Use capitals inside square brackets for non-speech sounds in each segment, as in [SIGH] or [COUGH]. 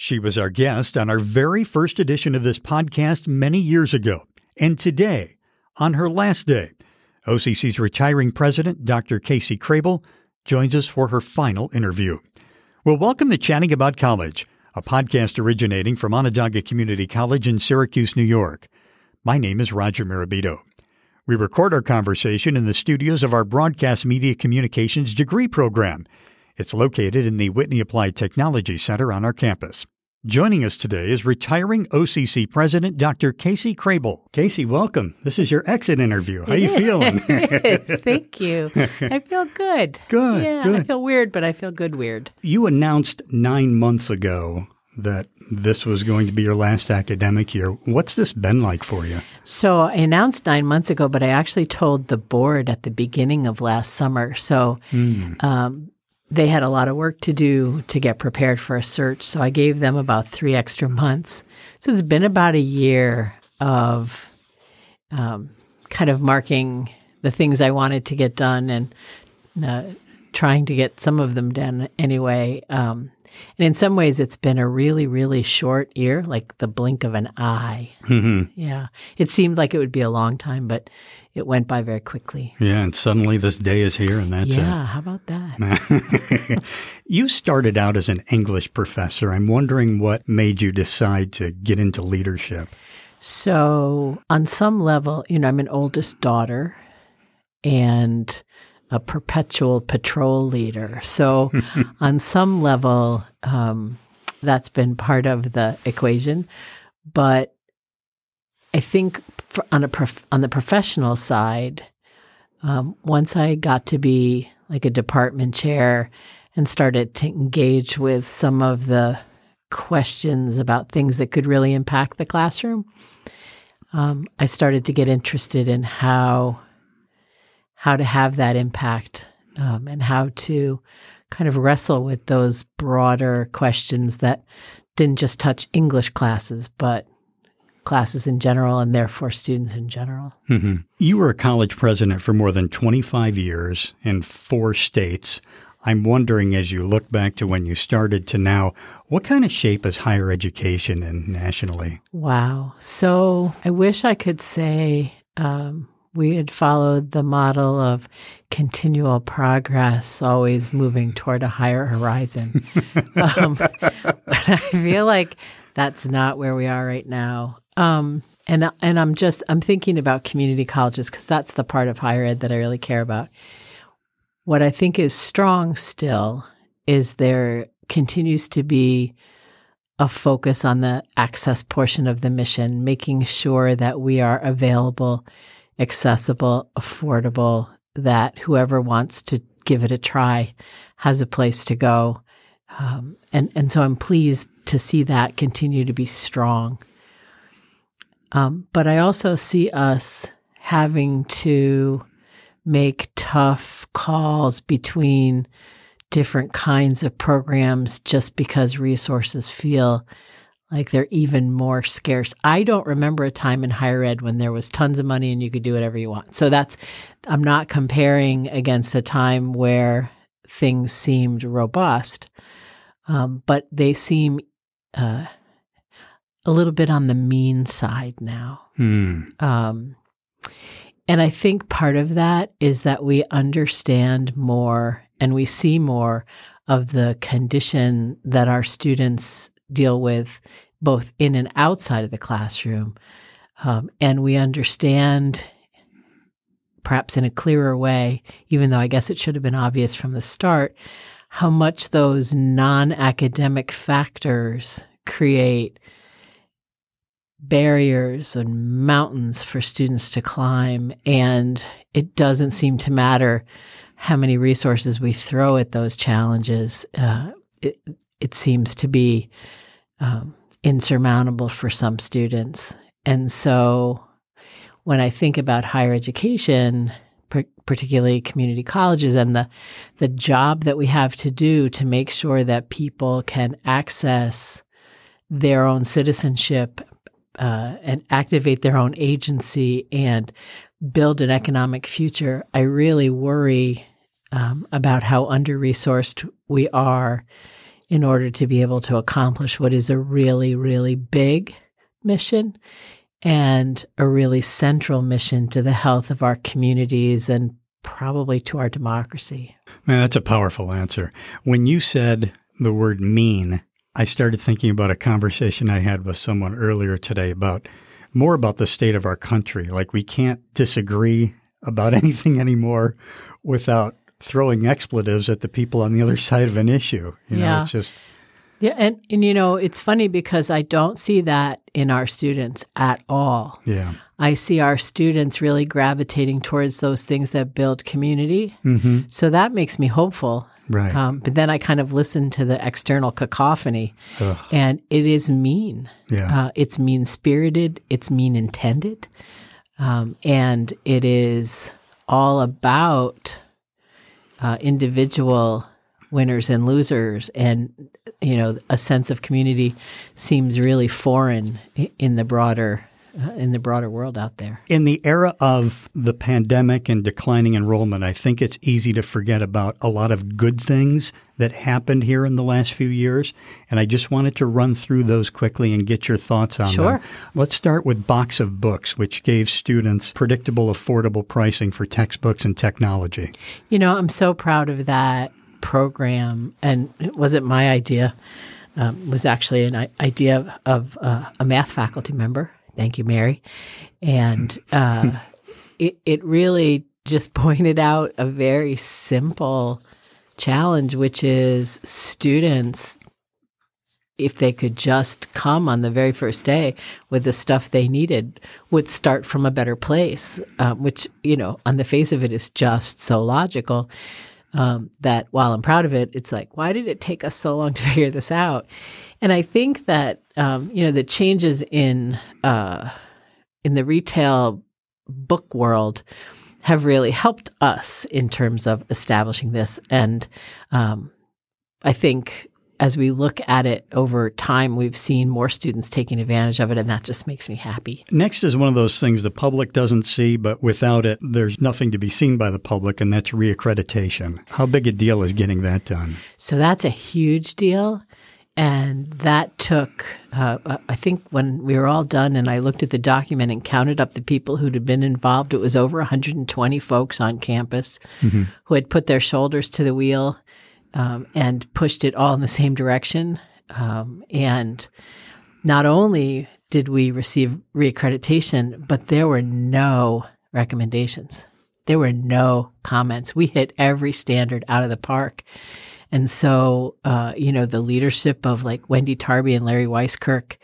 She was our guest on our very first edition of this podcast many years ago. And today, on her last day, OCC's retiring president, Dr. Casey Crabill, joins us for her final interview. Well, welcome to Chatting About College, a podcast originating from Onondaga Community College in Syracuse, New York. My name is Roger Mirabito. We record our conversation in the studios of our Broadcast Media Communications degree program. It's located in the Whitney Applied Technology Center on our campus. Joining us today is retiring OCC President Dr. Casey Crabill. Casey, welcome. This is your exit interview. How It you is. feeling? [LAUGHS] It is. Thank you. [LAUGHS] I feel good. Good, Yeah, I feel weird, but I feel good weird. you announced nine months ago that this was going to be your last academic year. What's this been like for you? So I announced nine months ago, but I actually told the board at the beginning of last summer. So um, they had a lot of work to do to get prepared for a search. So I gave them about three extra months. So it's been about a year of um, kind of marking the things I wanted to get done and uh, trying to get some of them done anyway. Um, and in some ways, it's been a really, really short year, like the blink of an eye. Mm-hmm. Yeah. It seemed like it would be a long time, but it went by very quickly. Yeah, and suddenly this day is here, and that's it. yeah. How about that? [LAUGHS] [LAUGHS] you started out as an English professor. I'm wondering what made you decide to get into leadership. So, on some level, you know, I'm an oldest daughter and a perpetual patrol leader. So, [LAUGHS] on some level, um, that's been part of the equation. But I think on a prof- on the professional side, um, once I got to be like a department chair and started to engage with some of the questions about things that could really impact the classroom, um, I started to get interested in how how to have that impact um, and how to kind of wrestle with those broader questions that didn't just touch English classes, but classes in general and therefore students in general. hmm You were a college president for more than 25 years in four states. I'm wondering, as you look back to when you started to now, what kind of shape is higher education in nationally? Wow. So I wish I could say um, we had followed the model of continual progress, always moving toward a higher horizon. [LAUGHS] um, but I feel like that's not where we are right now. Um, and and I'm just I'm thinking about community colleges because that's the part of higher ed that I really care about. What I think is strong still is there continues to be a focus on the access portion of the mission, making sure that we are available, accessible, affordable, that whoever wants to give it a try has a place to go. Um, and, and so I'm pleased to see that continue to be strong. Um, but I also see us having to make tough calls between different kinds of programs just because resources feel like they're even more scarce. I don't remember a time in higher ed when there was tons of money and you could do whatever you want. So that's, I'm not comparing against a time where things seemed robust, um, but they seem uh, a little bit on the mean side now. Hmm. Um, and I think part of that is that we understand more and we see more of the condition that our students deal with, both in and outside of the classroom. Um, and we understand, perhaps in a clearer way, even though I guess it should have been obvious from the start, how much those non academic factors create barriers and mountains for students to climb. And it doesn't seem to matter how many resources we throw at those challenges. Uh, it, it seems to be um, insurmountable for some students. And so when I think about higher education, par- particularly community colleges, and the, the job that we have to do to make sure that people can access their own citizenship uh, and activate their own agency and build an economic future, I really worry um, about how under resourced we are in order to be able to accomplish what is a really, really big mission and a really central mission to the health of our communities and probably to our democracy. Man, that's a powerful answer. When you said the word mean, I started thinking about a conversation I had with someone earlier today about more about the state of our country. Like we can't disagree about [LAUGHS] anything anymore without throwing expletives at the people on the other [LAUGHS] side of an issue. You know, Yeah. it's just Yeah, and, and you know, it's funny because I don't see that in our students at all. yeah. I see our students really gravitating towards those things that build community. Mm-hmm. So that makes me hopeful. Right. Um, but then I kind of listen to the external cacophony, Ugh. and it is mean. yeah. Uh, it's mean spirited, it's mean intended, um, and it is all about uh, individual winners and losers. And, you know, a sense of community seems really foreign in the broader. Uh, in the broader world out there. In the era of the pandemic and declining enrollment, I think it's easy to forget about a lot of good things that happened here in the last few years. And I just wanted to run through those quickly and get your thoughts on them. Sure. them. Let's start with Box of Books, which gave students predictable, affordable pricing for textbooks and technology. You know, I'm so proud of that program, and it wasn't my idea. Um, it was actually an idea of uh, a math faculty member. Thank you, Mary. And [LAUGHS] uh, it it really just [LAUGHS] pointed out a very simple challenge, which is students. If they could just come on the very first day with the stuff they needed, would start from a better place, um, which, you know, on the face of it is just so logical um, that while I'm proud of it, it's like, why did it take us so long to [LAUGHS] figure this out? And I think that um, you know the changes in uh, in the retail book world have really helped us in terms of establishing this. And um, I think as we look at it over time, we've seen more students taking advantage of it, and that just makes me happy. Next is one of those things the public doesn't see, but without it, there's nothing to be seen by the public, and that's reaccreditation. How big a deal is getting that done? So that's a huge deal. And that took, uh, I think, when we were all done and I looked at the document and counted up the people who had been involved, it was over 120 folks on campus who had put their shoulders to the wheel um, and pushed it all in the same direction. Um, and not only did we receive reaccreditation, but there were no recommendations. There were no comments. We hit every standard out of the park. And so, uh, you know, the leadership of like Wendy Tarby and Larry Weiskirk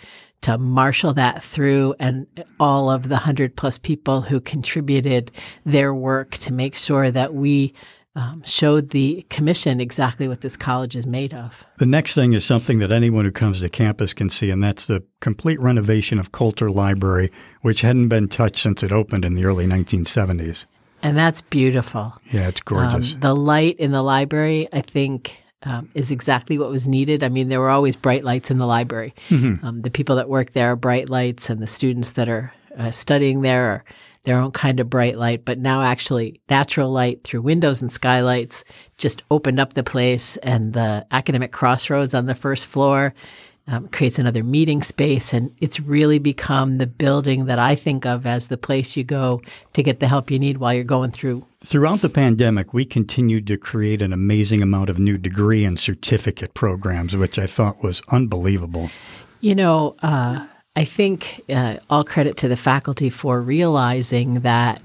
to marshal that through and all of the hundred plus people who contributed their work to make sure that we um, showed the commission exactly what this college is made of. The next thing is something that anyone who comes to campus can see, and that's the complete renovation of Coulter Library, which hadn't been touched since it opened in the early 1970s. And that's beautiful. Yeah, it's gorgeous. Um, the light in the library, I think, um, is exactly what was needed. I mean, there were always bright lights in the library. Um, the people that work there are bright lights, and the students that are uh, studying there are their own kind of bright light. But now, actually, natural light through windows and skylights just opened up the place, and the academic crossroads on the first floor. Um, creates another meeting space, and it's really become the building that I think of as the place you go to get the help you need while you're going through Throughout the pandemic, we continued to create an amazing amount of new degree and certificate programs, which I thought was unbelievable. You know, uh, I think uh, all credit to the faculty for realizing that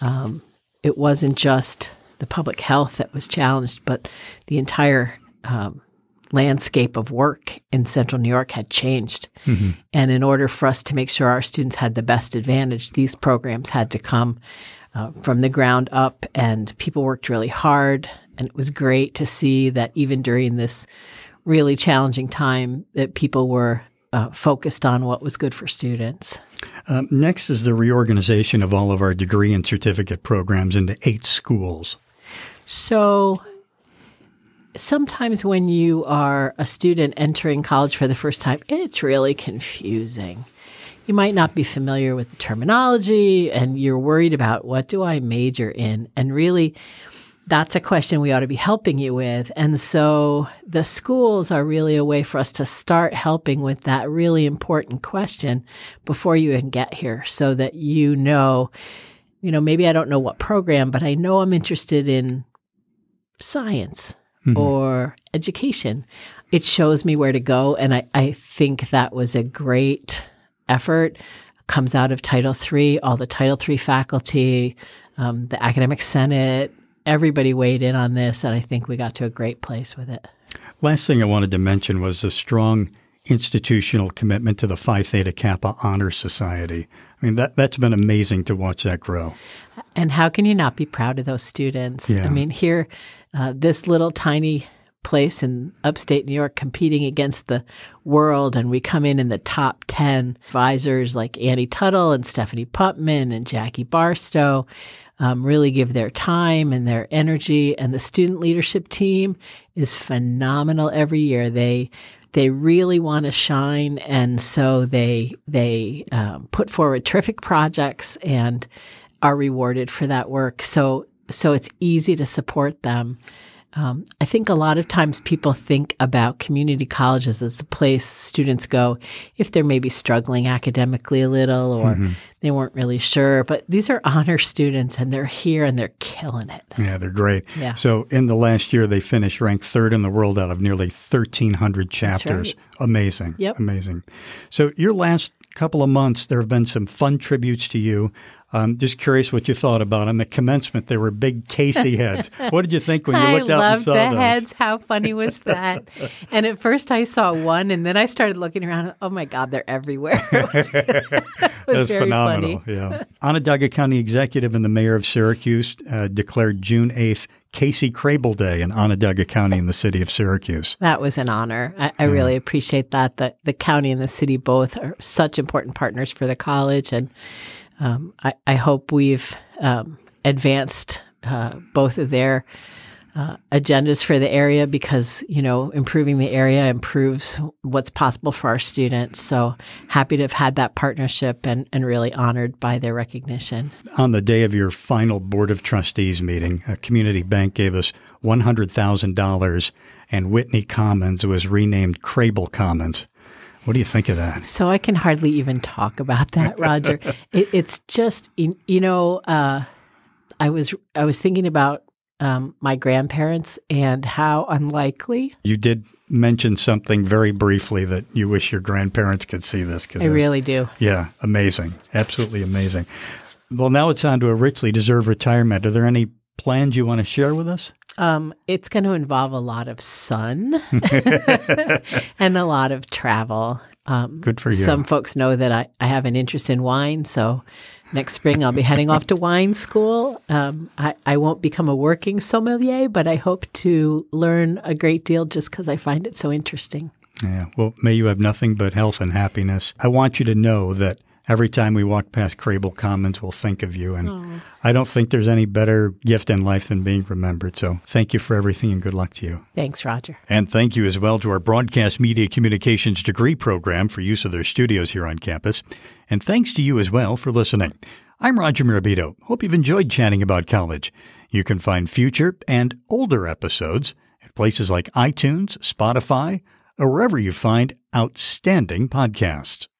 um, it wasn't just the public health that was challenged, but the entire um, landscape of work in central New York had changed. And in order for us to make sure our students had the best advantage, these programs had to come uh, from the ground up, and people worked really hard. And it was great to see that even during this really challenging time, that people were uh, focused on what was good for students. Um, next is the reorganization of all of our degree and certificate programs into eight schools. So sometimes when you are a student entering college for the first time, it's really confusing. You might not be familiar with the terminology and you're worried about what do I major in? And really, that's a question we ought to be helping you with. And so the schools are really a way for us to start helping with that really important question before you even get here so that you know, you know, maybe I don't know what program, but I know I'm interested in science mm-hmm. or education. It shows me where to go. And I, I think that was a great effort. Comes out of Title III, all the Title III faculty, um, the Academic Senate, everybody weighed in on this, and I think we got to a great place with it. Last thing I wanted to mention was the strong institutional commitment to the Phi Theta Kappa Honor Society. I mean, that, that's been amazing to watch that grow. And how can you not be proud of those students? Yeah. I mean, here, uh, this little tiny place in upstate New York competing against the world. And we come in in the top 10 advisors like Annie Tuttle and Stephanie Putman and Jackie Barstow um, really give their time and their energy. And the student leadership team is phenomenal every year. They they really want to shine, and so they they um, put forward terrific projects and are rewarded for that work. So so it's easy to support them. Um, I think a lot of times people think about community colleges as a place students go if they're maybe struggling academically a little or mm-hmm. they weren't really sure. But these are [LAUGHS] honor students and they're here and they're killing it. Yeah, they're great. Yeah. So in the last year, they finished ranked third in the world out of nearly 1,300 chapters. Right. Amazing. Yep. Amazing. So your last couple of months, there have been some fun tributes to you. I'm just curious what you thought about them. At commencement, there were big Casey heads. what did you think when you [LAUGHS] looked out and saw those? I loved the heads. How funny was that? and at first, I saw one, and then I started looking around. Oh my God, they're everywhere. [LAUGHS] it was, it was [LAUGHS] That's phenomenal. Funny. Yeah. Onondaga County Executive and the Mayor of Syracuse uh, declared June 8th Casey Crabill Day in Onondaga County in the city of Syracuse. That was an honor. I, I yeah. really appreciate that. The, the county and the city both are such important partners for the college, and um, I, I, hope we've um, advanced uh, both of their uh, agendas for the area because you know improving the area improves what's possible for our students. So happy to have had that partnership and, and really honored by their recognition. On the day of your final board of trustees meeting, a community bank gave us one hundred thousand dollars, and Whitney Commons was renamed Crabill Commons. What do you think of that? So I can hardly even talk about that, Roger. [LAUGHS] it, it's just you know, uh, I was I was thinking about um, my grandparents and how unlikely. You did mention something very briefly that you wish your grandparents could see this. Cause I really do. Yeah, amazing, absolutely amazing. Well, now it's on to a richly deserved retirement. Are there any plans you want to share with us? Um, it's going to involve a lot of sun [LAUGHS] [LAUGHS] and a lot of travel. Um, Good for you. Some folks know that I, I have an interest in wine, so next spring I'll be heading off to wine school. Um, I, I won't become a working sommelier, but I hope to learn a great deal just because I find it so interesting. Yeah. Well, may you have nothing but health and happiness. I want you to know that every time we walk past Crabill Commons, we'll think of you. And Aww. I don't think there's any better gift in life than being remembered. So thank you for everything and good luck to you. Thanks, Roger. And thank you as well to our Broadcast Media Communications degree program for use of their studios here on campus. And thanks to you as well for listening. I'm Roger Mirabito. Hope you've enjoyed chatting about college. You can find future and older episodes at places like iTunes, Spotify, or wherever you find outstanding podcasts.